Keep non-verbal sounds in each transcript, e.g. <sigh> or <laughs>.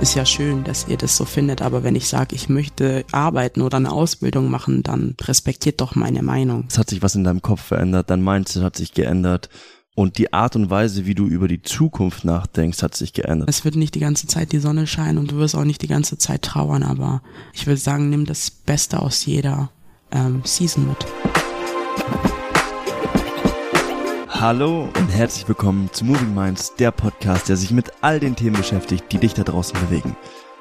ist ja schön, dass ihr das so findet, aber wenn ich sage, ich möchte arbeiten oder eine Ausbildung machen, dann respektiert doch meine Meinung. Es hat sich was in deinem Kopf verändert, dein Mindset hat sich geändert. Und die Art und Weise, wie du über die Zukunft nachdenkst, hat sich geändert. Es wird nicht die ganze Zeit die Sonne scheinen und du wirst auch nicht die ganze Zeit trauern, aber ich würde sagen, nimm das Beste aus jeder ähm, Season mit. Hallo und herzlich willkommen zu Moving Minds, der Podcast, der sich mit all den Themen beschäftigt, die dich da draußen bewegen.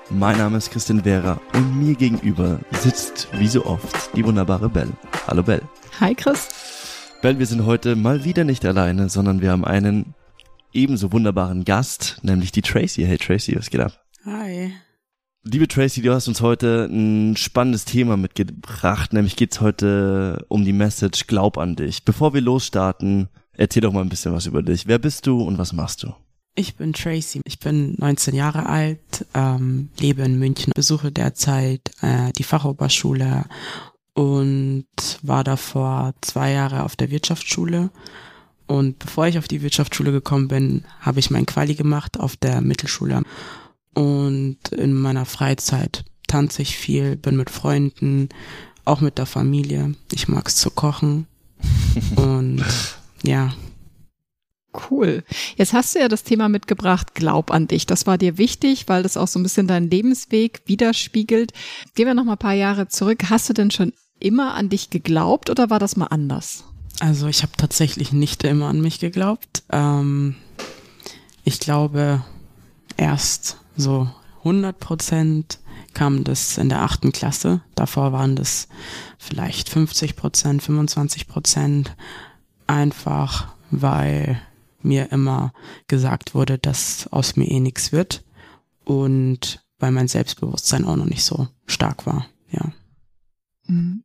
Mein Name ist Christian Vera und mir gegenüber sitzt, wie so oft, die wunderbare Belle. Hallo Belle. Hi Chris. Belle, wir sind heute mal wieder nicht alleine, sondern wir haben einen ebenso wunderbaren Gast, nämlich die Tracy. Hey Tracy, was geht ab? Hi. Liebe Tracy, du hast uns heute ein spannendes Thema mitgebracht, nämlich geht's heute um die Message Glaub an dich. Bevor wir losstarten, Erzähl doch mal ein bisschen was über dich. Wer bist du und was machst du? Ich bin Tracy. Ich bin 19 Jahre alt, ähm, lebe in München, besuche derzeit äh, die Fachoberschule und war davor zwei Jahre auf der Wirtschaftsschule. Und bevor ich auf die Wirtschaftsschule gekommen bin, habe ich mein Quali gemacht auf der Mittelschule. Und in meiner Freizeit tanze ich viel, bin mit Freunden, auch mit der Familie. Ich mag es zu kochen. <laughs> und ja. Cool. Jetzt hast du ja das Thema mitgebracht, glaub an dich. Das war dir wichtig, weil das auch so ein bisschen deinen Lebensweg widerspiegelt. Gehen wir noch mal ein paar Jahre zurück. Hast du denn schon immer an dich geglaubt oder war das mal anders? Also ich habe tatsächlich nicht immer an mich geglaubt. Ähm, ich glaube, erst so 100 Prozent kam das in der achten Klasse. Davor waren das vielleicht 50 Prozent, 25 Prozent einfach weil mir immer gesagt wurde, dass aus mir eh nichts wird und weil mein Selbstbewusstsein auch noch nicht so stark war, ja. Mhm.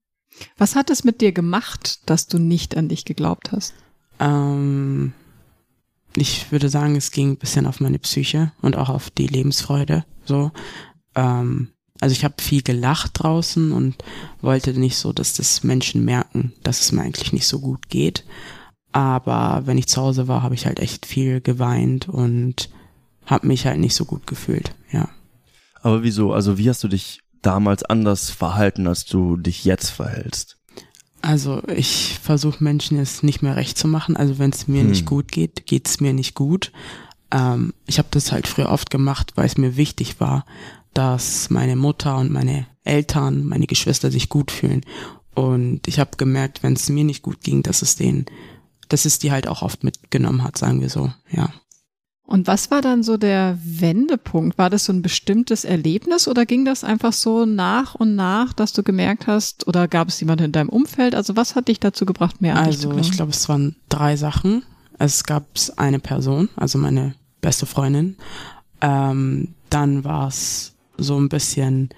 Was hat es mit dir gemacht, dass du nicht an dich geglaubt hast? Ähm, ich würde sagen, es ging ein bisschen auf meine Psyche und auch auf die Lebensfreude. So, ähm, also ich habe viel gelacht draußen und wollte nicht so, dass das Menschen merken, dass es mir eigentlich nicht so gut geht. Aber wenn ich zu Hause war, habe ich halt echt viel geweint und habe mich halt nicht so gut gefühlt, ja. Aber wieso? Also wie hast du dich damals anders verhalten, als du dich jetzt verhältst? Also ich versuche Menschen es nicht mehr recht zu machen. Also wenn es mir hm. nicht gut geht, geht es mir nicht gut. Ähm, ich habe das halt früher oft gemacht, weil es mir wichtig war, dass meine Mutter und meine Eltern, meine Geschwister sich gut fühlen. Und ich habe gemerkt, wenn es mir nicht gut ging, dass es denen dass es die halt auch oft mitgenommen hat, sagen wir so, ja. Und was war dann so der Wendepunkt? War das so ein bestimmtes Erlebnis oder ging das einfach so nach und nach, dass du gemerkt hast, oder gab es jemanden in deinem Umfeld? Also was hat dich dazu gebracht, mehr an Also ich glaube, es waren drei Sachen. Es gab eine Person, also meine beste Freundin. Ähm, dann war es so ein bisschen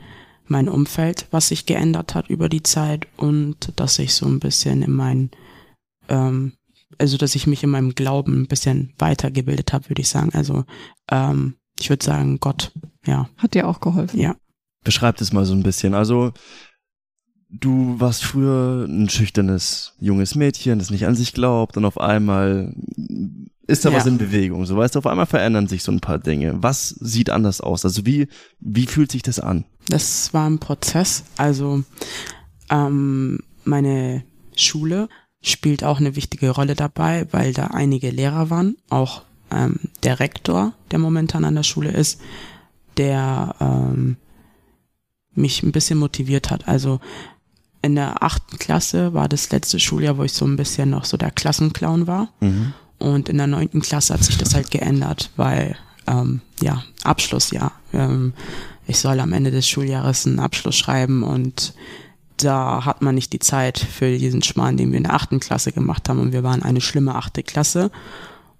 mein Umfeld, was sich geändert hat über die Zeit und dass ich so ein bisschen in mein ähm, also dass ich mich in meinem Glauben ein bisschen weitergebildet habe, würde ich sagen. Also ähm, ich würde sagen, Gott, ja. Hat dir auch geholfen? Ja. Beschreib das mal so ein bisschen. Also du warst früher ein schüchternes junges Mädchen, das nicht an sich glaubt und auf einmal ist da ja. was in Bewegung. So weißt du, auf einmal verändern sich so ein paar Dinge. Was sieht anders aus? Also wie, wie fühlt sich das an? Das war ein Prozess. Also ähm, meine Schule spielt auch eine wichtige Rolle dabei, weil da einige Lehrer waren, auch ähm, der Rektor, der momentan an der Schule ist, der ähm, mich ein bisschen motiviert hat. Also in der achten Klasse war das letzte Schuljahr, wo ich so ein bisschen noch so der Klassenclown war. Mhm. Und in der neunten Klasse hat sich das halt geändert, weil ähm, ja, Abschlussjahr. Ähm, ich soll am Ende des Schuljahres einen Abschluss schreiben und da hat man nicht die Zeit für diesen Schmarrn, den wir in der achten Klasse gemacht haben. Und wir waren eine schlimme achte Klasse.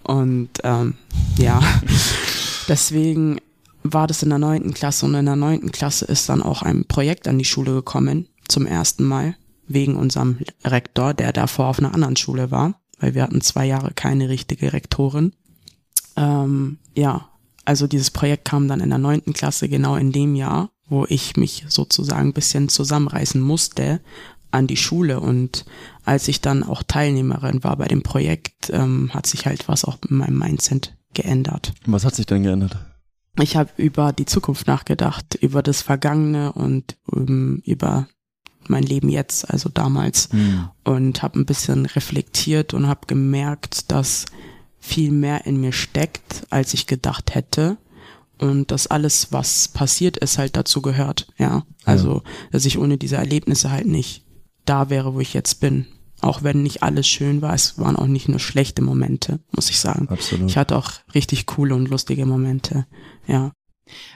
Und ähm, ja, <laughs> deswegen war das in der neunten Klasse. Und in der neunten Klasse ist dann auch ein Projekt an die Schule gekommen, zum ersten Mal, wegen unserem Rektor, der davor auf einer anderen Schule war, weil wir hatten zwei Jahre keine richtige Rektorin. Ähm, ja, also dieses Projekt kam dann in der neunten Klasse genau in dem Jahr wo ich mich sozusagen ein bisschen zusammenreißen musste an die Schule. Und als ich dann auch Teilnehmerin war bei dem Projekt, ähm, hat sich halt was auch in meinem Mindset geändert. Was hat sich denn geändert? ich habe über die Zukunft nachgedacht, über das Vergangene und um, ähm, über mein Leben jetzt, also damals. Mhm. Und habe ein bisschen reflektiert und habe gemerkt, dass viel mehr in mir steckt, als ich gedacht hätte. Und dass alles, was passiert ist, halt dazu gehört. Ja. Also, dass ich ohne diese Erlebnisse halt nicht da wäre, wo ich jetzt bin. Auch wenn nicht alles schön war, es waren auch nicht nur schlechte Momente, muss ich sagen. Absolut. Ich hatte auch richtig coole und lustige Momente. Ja.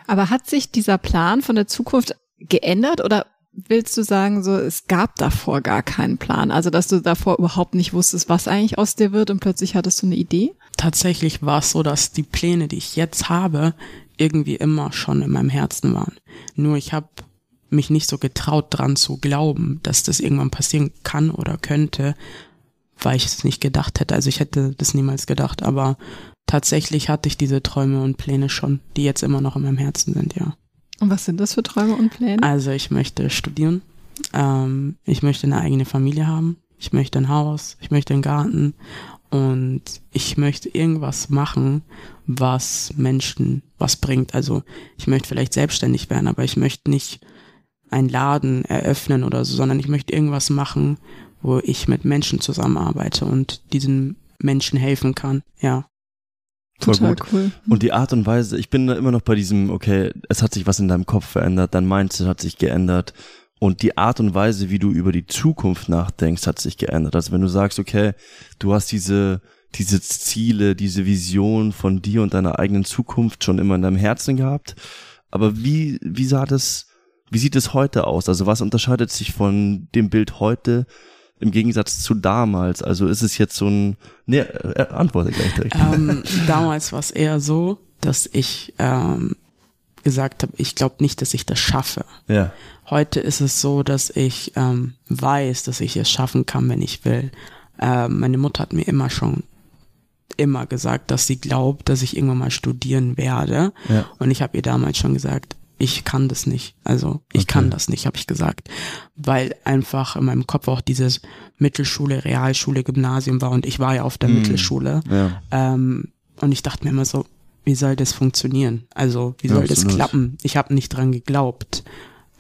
Aber hat sich dieser Plan von der Zukunft geändert oder willst du sagen, so es gab davor gar keinen Plan? Also dass du davor überhaupt nicht wusstest, was eigentlich aus dir wird und plötzlich hattest du eine Idee? Tatsächlich war es so, dass die Pläne, die ich jetzt habe, irgendwie immer schon in meinem Herzen waren. Nur ich habe mich nicht so getraut dran zu glauben, dass das irgendwann passieren kann oder könnte, weil ich es nicht gedacht hätte. Also ich hätte das niemals gedacht, aber tatsächlich hatte ich diese Träume und Pläne schon, die jetzt immer noch in meinem Herzen sind, ja. Und was sind das für Träume und Pläne? Also ich möchte studieren, ähm, ich möchte eine eigene Familie haben, ich möchte ein Haus, ich möchte einen Garten und ich möchte irgendwas machen, was Menschen was bringt. Also ich möchte vielleicht selbstständig werden, aber ich möchte nicht einen Laden eröffnen oder so, sondern ich möchte irgendwas machen, wo ich mit Menschen zusammenarbeite und diesen Menschen helfen kann. Ja. Voll Total gut. cool. Und die Art und Weise, ich bin da immer noch bei diesem, okay, es hat sich was in deinem Kopf verändert, dein Mindset hat sich geändert und die Art und Weise, wie du über die Zukunft nachdenkst, hat sich geändert. Also wenn du sagst, okay, du hast diese, diese Ziele, diese Vision von dir und deiner eigenen Zukunft schon immer in deinem Herzen gehabt, aber wie, wie sah das, wie sieht es heute aus? Also was unterscheidet sich von dem Bild heute im Gegensatz zu damals? Also ist es jetzt so ein, ne, äh, antworte gleich direkt. Ähm, <laughs> damals war es eher so, dass ich ähm, gesagt habe, ich glaube nicht, dass ich das schaffe. Ja. Heute ist es so, dass ich ähm, weiß, dass ich es schaffen kann, wenn ich will. Ähm, meine Mutter hat mir immer schon immer gesagt, dass sie glaubt, dass ich irgendwann mal studieren werde. Ja. Und ich habe ihr damals schon gesagt, ich kann das nicht. Also ich okay. kann das nicht, habe ich gesagt. Weil einfach in meinem Kopf auch dieses Mittelschule, Realschule, Gymnasium war und ich war ja auf der mm, Mittelschule. Ja. Ähm, und ich dachte mir immer so, wie soll das funktionieren? Also wie soll ja, das klappen? Ich habe nicht dran geglaubt.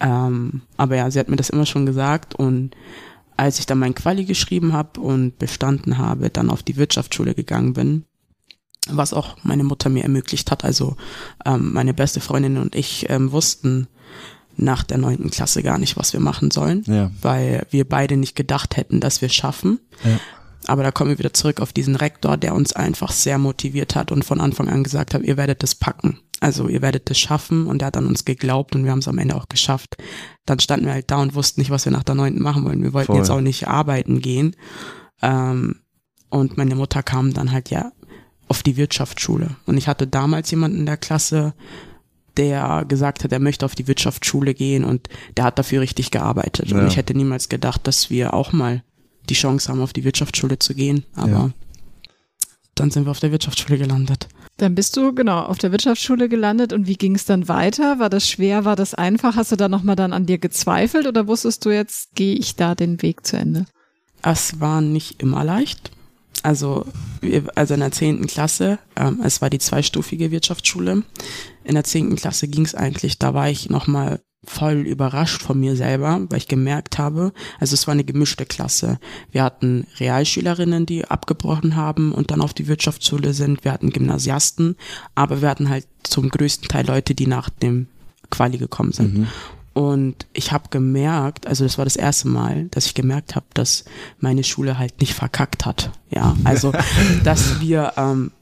Ähm, aber ja, sie hat mir das immer schon gesagt und als ich dann mein Quali geschrieben habe und bestanden habe, dann auf die Wirtschaftsschule gegangen bin, was auch meine Mutter mir ermöglicht hat. Also ähm, meine beste Freundin und ich ähm, wussten nach der neunten Klasse gar nicht, was wir machen sollen, ja. weil wir beide nicht gedacht hätten, dass wir es schaffen. Ja. Aber da kommen wir wieder zurück auf diesen Rektor, der uns einfach sehr motiviert hat und von Anfang an gesagt hat, ihr werdet es packen. Also ihr werdet es schaffen und er hat an uns geglaubt und wir haben es am Ende auch geschafft. Dann standen wir halt da und wussten nicht, was wir nach der neunten machen wollen. Wir wollten Voll. jetzt auch nicht arbeiten gehen. Ähm, und meine Mutter kam dann halt ja auf die Wirtschaftsschule. Und ich hatte damals jemanden in der Klasse, der gesagt hat, er möchte auf die Wirtschaftsschule gehen und der hat dafür richtig gearbeitet. Ja. Und ich hätte niemals gedacht, dass wir auch mal die Chance haben, auf die Wirtschaftsschule zu gehen. Aber ja. dann sind wir auf der Wirtschaftsschule gelandet. Dann bist du genau auf der Wirtschaftsschule gelandet und wie ging es dann weiter? War das schwer? War das einfach? Hast du da nochmal dann an dir gezweifelt oder wusstest du jetzt, gehe ich da den Weg zu Ende? Es war nicht immer leicht also, also in der zehnten Klasse, ähm, es war die zweistufige Wirtschaftsschule. In der zehnten Klasse ging es eigentlich, da war ich nochmal voll überrascht von mir selber, weil ich gemerkt habe, also es war eine gemischte Klasse. Wir hatten Realschülerinnen, die abgebrochen haben und dann auf die Wirtschaftsschule sind. Wir hatten Gymnasiasten, aber wir hatten halt zum größten Teil Leute, die nach dem Quali gekommen sind. Mhm. Und ich habe gemerkt, also das war das erste Mal, dass ich gemerkt habe, dass meine Schule halt nicht verkackt hat. Ja, also <laughs> dass wir ähm,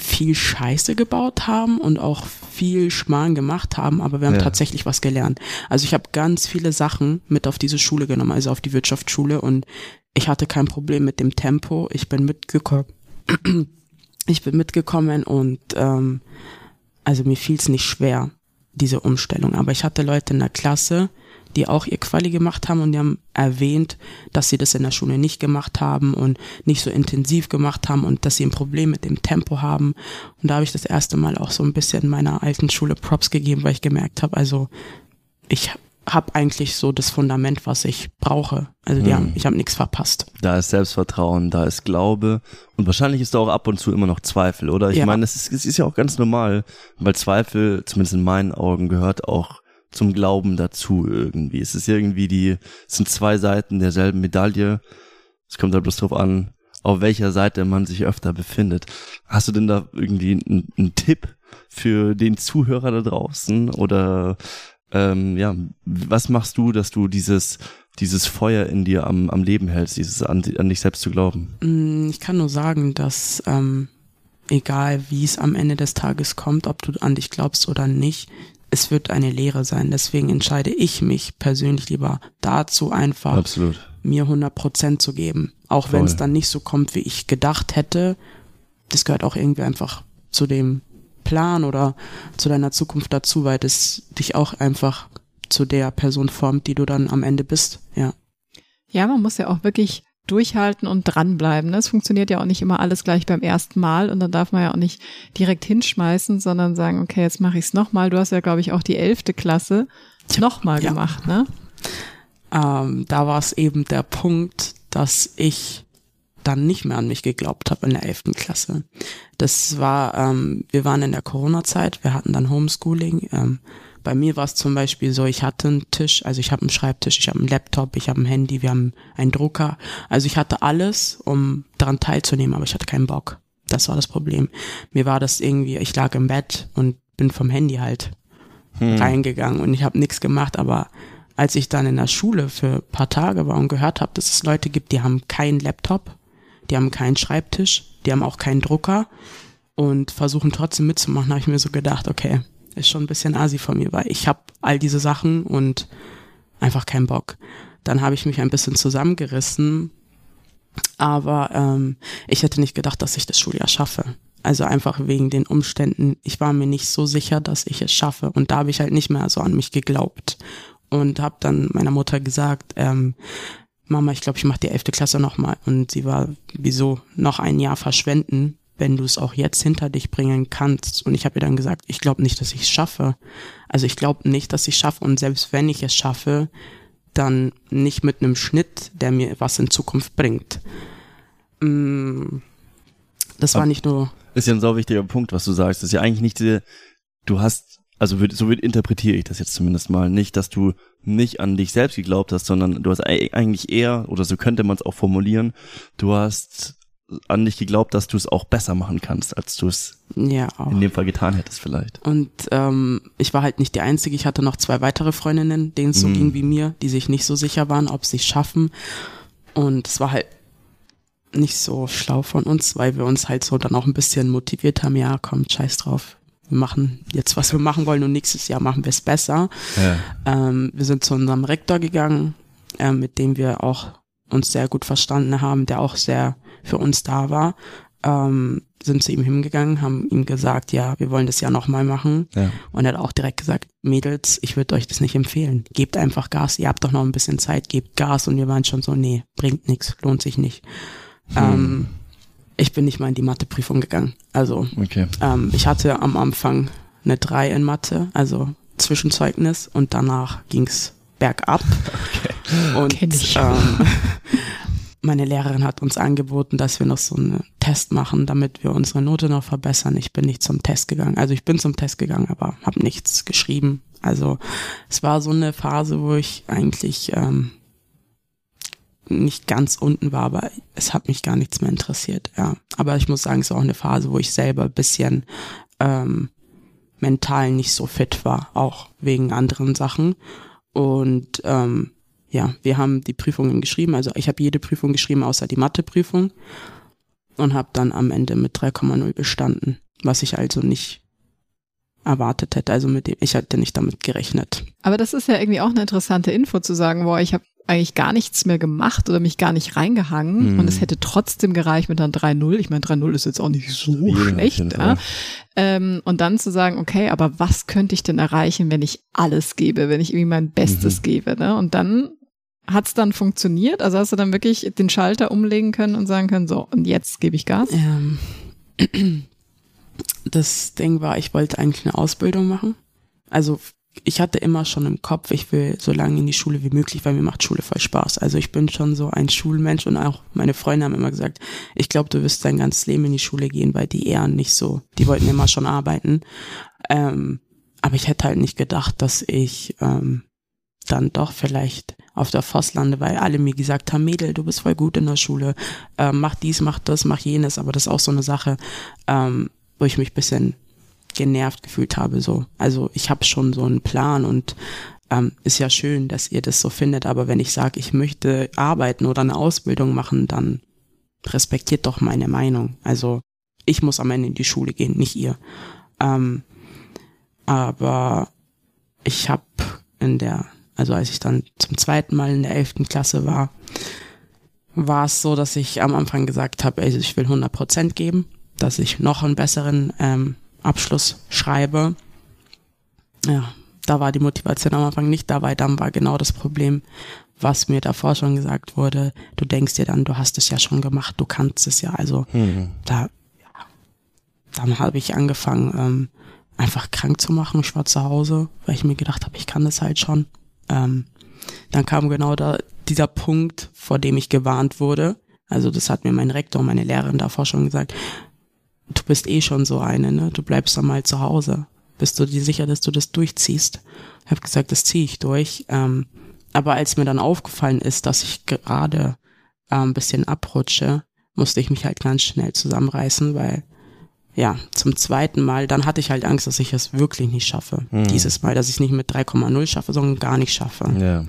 viel Scheiße gebaut haben und auch viel Schmarrn gemacht haben, aber wir haben ja. tatsächlich was gelernt. Also ich habe ganz viele Sachen mit auf diese Schule genommen, also auf die Wirtschaftsschule und ich hatte kein Problem mit dem Tempo. Ich bin mitgekommen. <clears throat> ich bin mitgekommen und ähm, also mir fiel es nicht schwer diese Umstellung. Aber ich hatte Leute in der Klasse, die auch ihr Quali gemacht haben und die haben erwähnt, dass sie das in der Schule nicht gemacht haben und nicht so intensiv gemacht haben und dass sie ein Problem mit dem Tempo haben. Und da habe ich das erste Mal auch so ein bisschen meiner alten Schule Props gegeben, weil ich gemerkt habe, also ich habe eigentlich so das Fundament, was ich brauche. Also die Hm. ich habe nichts verpasst. Da ist Selbstvertrauen, da ist Glaube und wahrscheinlich ist da auch ab und zu immer noch Zweifel, oder? Ich Ja. meine, es ist, es ist ja auch ganz normal, weil Zweifel, zumindest in meinen Augen, gehört auch zum Glauben dazu irgendwie. Es ist irgendwie die, es sind zwei Seiten derselben Medaille. Es kommt da bloß drauf an, auf welcher Seite man sich öfter befindet. Hast du denn da irgendwie einen, einen Tipp für den Zuhörer da draußen oder ähm, ja, was machst du, dass du dieses dieses Feuer in dir am, am Leben hältst, dieses an, an dich selbst zu glauben? Mm, Ich kann nur sagen, dass ähm, egal wie es am Ende des Tages kommt, ob du an dich glaubst oder nicht, es wird eine Lehre sein. Deswegen entscheide ich mich persönlich lieber dazu einfach Absolut. mir 100 Prozent zu geben. Auch wenn es dann nicht so kommt, wie ich gedacht hätte. Das gehört auch irgendwie einfach zu dem Plan oder zu deiner Zukunft dazu, weil das dich auch einfach zu der Person formt, die du dann am Ende bist. Ja. Ja, man muss ja auch wirklich durchhalten und dranbleiben. ne? Es funktioniert ja auch nicht immer alles gleich beim ersten Mal und dann darf man ja auch nicht direkt hinschmeißen, sondern sagen, okay, jetzt mache ich es nochmal. Du hast ja, glaube ich, auch die elfte Klasse nochmal Ja. gemacht, ne? ähm, da war es eben der Punkt, dass ich dann nicht mehr an mich geglaubt habe in der 11. Klasse. Das war, ähm, wir waren in der Corona-Zeit, wir hatten dann Homeschooling. Ähm, bei mir war es zum Beispiel so, ich hatte einen Tisch, also ich habe einen Schreibtisch, ich habe einen Laptop, ich habe ein Handy, wir haben einen Drucker. Also ich hatte alles, um daran teilzunehmen, aber ich hatte keinen Bock. Das war das Problem. Mir war das irgendwie, ich lag im Bett und bin vom Handy halt reingegangen und ich habe nichts gemacht, aber als ich dann in der Schule für ein paar Tage war und gehört habe, dass es Leute gibt, die haben keinen Laptop, die haben keinen Schreibtisch, die haben auch keinen Drucker und versuchen trotzdem mitzumachen, habe ich mir so gedacht, okay, ist schon ein bisschen asi von mir, weil ich habe all diese Sachen und einfach keinen Bock. Dann habe ich mich ein bisschen zusammengerissen, aber ähm, ich hätte nicht gedacht, dass ich das Schuljahr schaffe. Also einfach wegen den Umständen. Ich war mir nicht so sicher, dass ich es schaffe. Und da habe ich halt nicht mehr so an mich geglaubt. Und habe dann meiner Mutter gesagt, ähm, Mama, ich glaube, ich mache die elfte Klasse nochmal. Und sie war, wieso noch ein Jahr verschwenden, wenn du es auch jetzt hinter dich bringen kannst. Und ich habe ihr dann gesagt, ich glaube nicht, dass ich es schaffe. Also ich glaube nicht, dass ich es schaffe. Und selbst wenn ich es schaffe, dann nicht mit einem Schnitt, der mir was in Zukunft bringt. Mm, Das war nicht nur, Ist ja ein sau wichtiger Punkt, was du sagst. Das ist ja eigentlich nicht diese, du hast, also würd- so würd- interpretiere ich das jetzt zumindest mal, nicht, dass du nicht an dich selbst geglaubt hast, sondern du hast ei- eigentlich eher, oder so könnte man es auch formulieren, du hast an dich geglaubt, dass du es auch besser machen kannst, als du es ja auch. in dem Fall getan hättest vielleicht. Und ähm, ich war halt nicht die Einzige. Ich hatte noch zwei weitere Freundinnen, denen es so Mhm. ging wie mir, die sich nicht so sicher waren, ob sie es schaffen. Und es war halt nicht so schlau von uns, weil wir uns halt so dann auch ein bisschen motiviert haben. Ja, komm, scheiß drauf. Wir machen jetzt, was wir machen wollen und nächstes Jahr machen wir es besser. Ja. Ähm, wir sind zu unserem Rektor gegangen, äh, mit dem wir auch uns sehr gut verstanden haben, der auch sehr für uns da war. Ähm, sind zu ihm hingegangen, haben ihm gesagt, ja, wir wollen das ja nochmal machen. Ja. Und er hat auch direkt gesagt, Mädels, ich würde euch das nicht empfehlen. Gebt einfach Gas, ihr habt doch noch ein bisschen Zeit, gebt Gas. Und wir waren schon so, nee, bringt nichts, lohnt sich nicht. Ähm, ich bin nicht mal in die Matheprüfung gegangen. Also Okay. ähm, ich hatte am Anfang eine 3 in Mathe, also Zwischenzeugnis und danach ging's bergab. <laughs> Und Kenn ich. ähm, <laughs> meine Lehrerin hat uns angeboten, dass wir noch so einen Test machen, damit wir unsere Note noch verbessern. Ich bin nicht zum Test gegangen. Also ich bin zum Test gegangen, aber habe nichts geschrieben. Also es war so eine Phase, wo ich eigentlich ähm, nicht ganz unten war, aber es hat mich gar nichts mehr interessiert. Ja, aber ich muss sagen, es war auch eine Phase, wo ich selber ein bisschen ähm, mental nicht so fit war, auch wegen anderen Sachen. Und ähm, ja, wir haben die Prüfungen geschrieben. Also ich habe jede Prüfung geschrieben, außer die Matheprüfung. Und habe dann am Ende mit 3,0 bestanden, was ich also nicht erwartet hätte. Also mit dem, ich hatte nicht damit gerechnet. Aber das ist ja irgendwie auch eine interessante Info zu sagen, boah, ich habe eigentlich gar nichts mehr gemacht oder mich gar nicht reingehangen Mhm. und es hätte trotzdem gereicht mit einer 3-0. Ich meine, 3-0 ist jetzt auch nicht so Ja, schlecht. Ja. Ähm, und dann zu sagen, okay, aber was könnte ich denn erreichen, wenn ich alles gebe, wenn ich irgendwie mein Bestes Mhm. gebe? Ne? Und dann hat's dann funktioniert? Also hast du dann wirklich den Schalter umlegen können und sagen können, so, und jetzt gebe ich Gas? Ähm, <clears throat> das Ding war, ich wollte eigentlich eine Ausbildung machen. Also ich hatte immer schon im Kopf, ich will so lange in die Schule wie möglich, weil mir macht Schule voll Spaß. Also ich bin schon so ein Schulmensch und auch meine Freunde haben immer gesagt, ich glaube, du wirst dein ganzes Leben in die Schule gehen, weil die eher nicht so, die wollten immer schon arbeiten. Ähm, aber ich hätte halt nicht gedacht, dass ich ähm, dann doch vielleicht auf der Voss lande, weil alle mir gesagt haben, Mädel, du bist voll gut in der Schule, ähm, mach dies, mach das, mach jenes, aber das ist auch so eine Sache, ähm, wo ich mich bisschen genervt gefühlt habe. So, also ich habe schon so einen Plan und ähm, ist ja schön, dass ihr das so findet. Aber wenn ich sage, ich möchte arbeiten oder eine Ausbildung machen, dann respektiert doch meine Meinung. Also ich muss am Ende in die Schule gehen, nicht ihr. Ähm, aber ich habe in der, also als ich dann zum zweiten Mal in der elften Klasse war, war es so, dass ich am Anfang gesagt habe, also ich will 100 Prozent geben, dass ich noch einen besseren ähm, Abschluss schreibe. Ja, da war die Motivation am Anfang nicht dabei. Dann war genau das Problem, was mir davor schon gesagt wurde. Du denkst dir dann, du hast es ja schon gemacht, du kannst es ja. Also mhm. da, ja, dann habe ich angefangen, ähm, einfach krank zu machen. Ich war zu Hause, weil ich mir gedacht habe, ich kann das halt schon. Ähm, dann kam genau da dieser Punkt, vor dem ich gewarnt wurde. Also das hat mir mein Rektor und meine Lehrerin davor schon gesagt du bist eh schon so eine, ne? Du bleibst dann mal zu Hause. Bist du dir sicher, dass du das durchziehst? Ich habe gesagt, das ziehe ich durch. Ähm, aber als mir dann aufgefallen ist, dass ich gerade äh, ein bisschen abrutsche, musste ich mich halt ganz schnell zusammenreißen, weil ja, zum zweiten Mal, dann hatte ich halt Angst, dass ich es wirklich nicht schaffe. Hm. Dieses Mal, dass ich es nicht mit 3,0 schaffe, sondern gar nicht schaffe. Ja.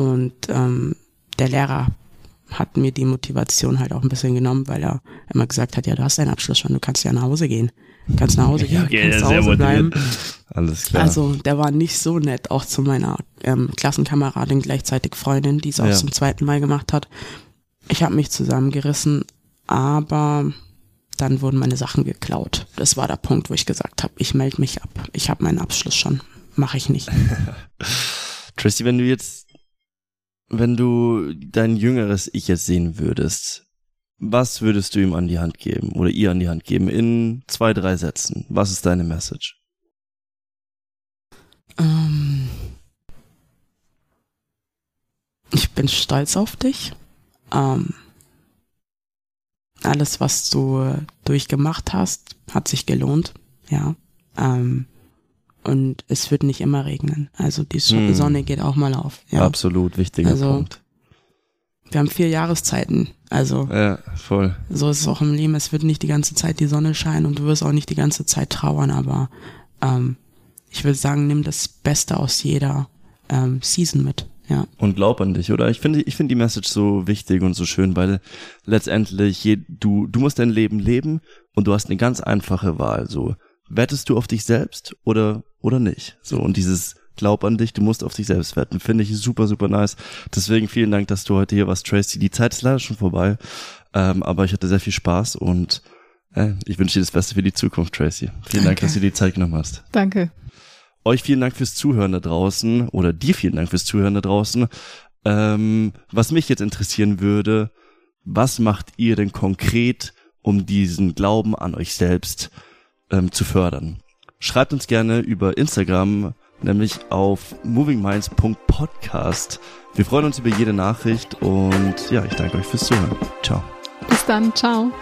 Und ähm, der Lehrer hat mir die Motivation halt auch ein bisschen genommen, weil er immer gesagt hat, ja, du hast deinen Abschluss schon, du kannst ja nach Hause gehen. Du kannst nach Hause <laughs> gehen, ja, kannst zu Hause bleiben. Alles klar. Also der war nicht so nett, auch zu meiner ähm, Klassenkameradin, gleichzeitig Freundin, die es auch ja. zum zweiten Mal gemacht hat. Ich habe mich zusammengerissen, aber dann wurden meine Sachen geklaut. Das war der Punkt, wo ich gesagt habe, ich melde mich ab. Ich habe meinen Abschluss schon. Mache ich nicht. <laughs> Tracy, wenn du jetzt wenn du dein jüngeres Ich jetzt sehen würdest, was würdest du ihm an die Hand geben oder ihr an die Hand geben in zwei, drei Sätzen? Was ist deine Message? Ähm, ich bin stolz auf dich. Ähm, alles, was du durchgemacht hast, hat sich gelohnt. Ja. Ähm, und es wird nicht immer regnen. Also die hm. Sonne geht auch mal auf. Ja. Absolut wichtiger also, Punkt. Wir haben vier Jahreszeiten. Also ja, voll. So ist es auch im Leben. Es wird nicht die ganze Zeit die Sonne scheinen und du wirst auch nicht die ganze Zeit trauern, aber ähm, ich würde sagen, nimm das Beste aus jeder ähm, Season mit. Ja. Und glaub an dich, oder? Ich finde, ich finde die Message so wichtig und so schön, weil letztendlich je, du, du musst dein Leben leben und du hast eine ganz einfache Wahl. So, wettest du auf dich selbst oder, oder nicht? So, und dieses Glaub an dich, du musst auf dich selbst wetten, finde ich super, super nice. Deswegen vielen Dank, dass du heute hier warst, Tracy. Die Zeit ist leider schon vorbei, ähm, aber ich hatte sehr viel Spaß und äh, ich wünsche dir das Beste für die Zukunft, Tracy. Vielen Danke. Dank, dass du dir die Zeit genommen hast. Danke. Euch vielen Dank fürs Zuhören da draußen oder dir vielen Dank fürs Zuhören da draußen. Ähm, was mich jetzt interessieren würde, was macht ihr denn konkret, um diesen Glauben an euch selbst ähm, zu fördern. Schreibt uns gerne über Instagram, nämlich auf movingminds.podcast. Wir freuen uns über jede Nachricht und ja, ich danke euch fürs Zuhören. Ciao. Bis dann, ciao.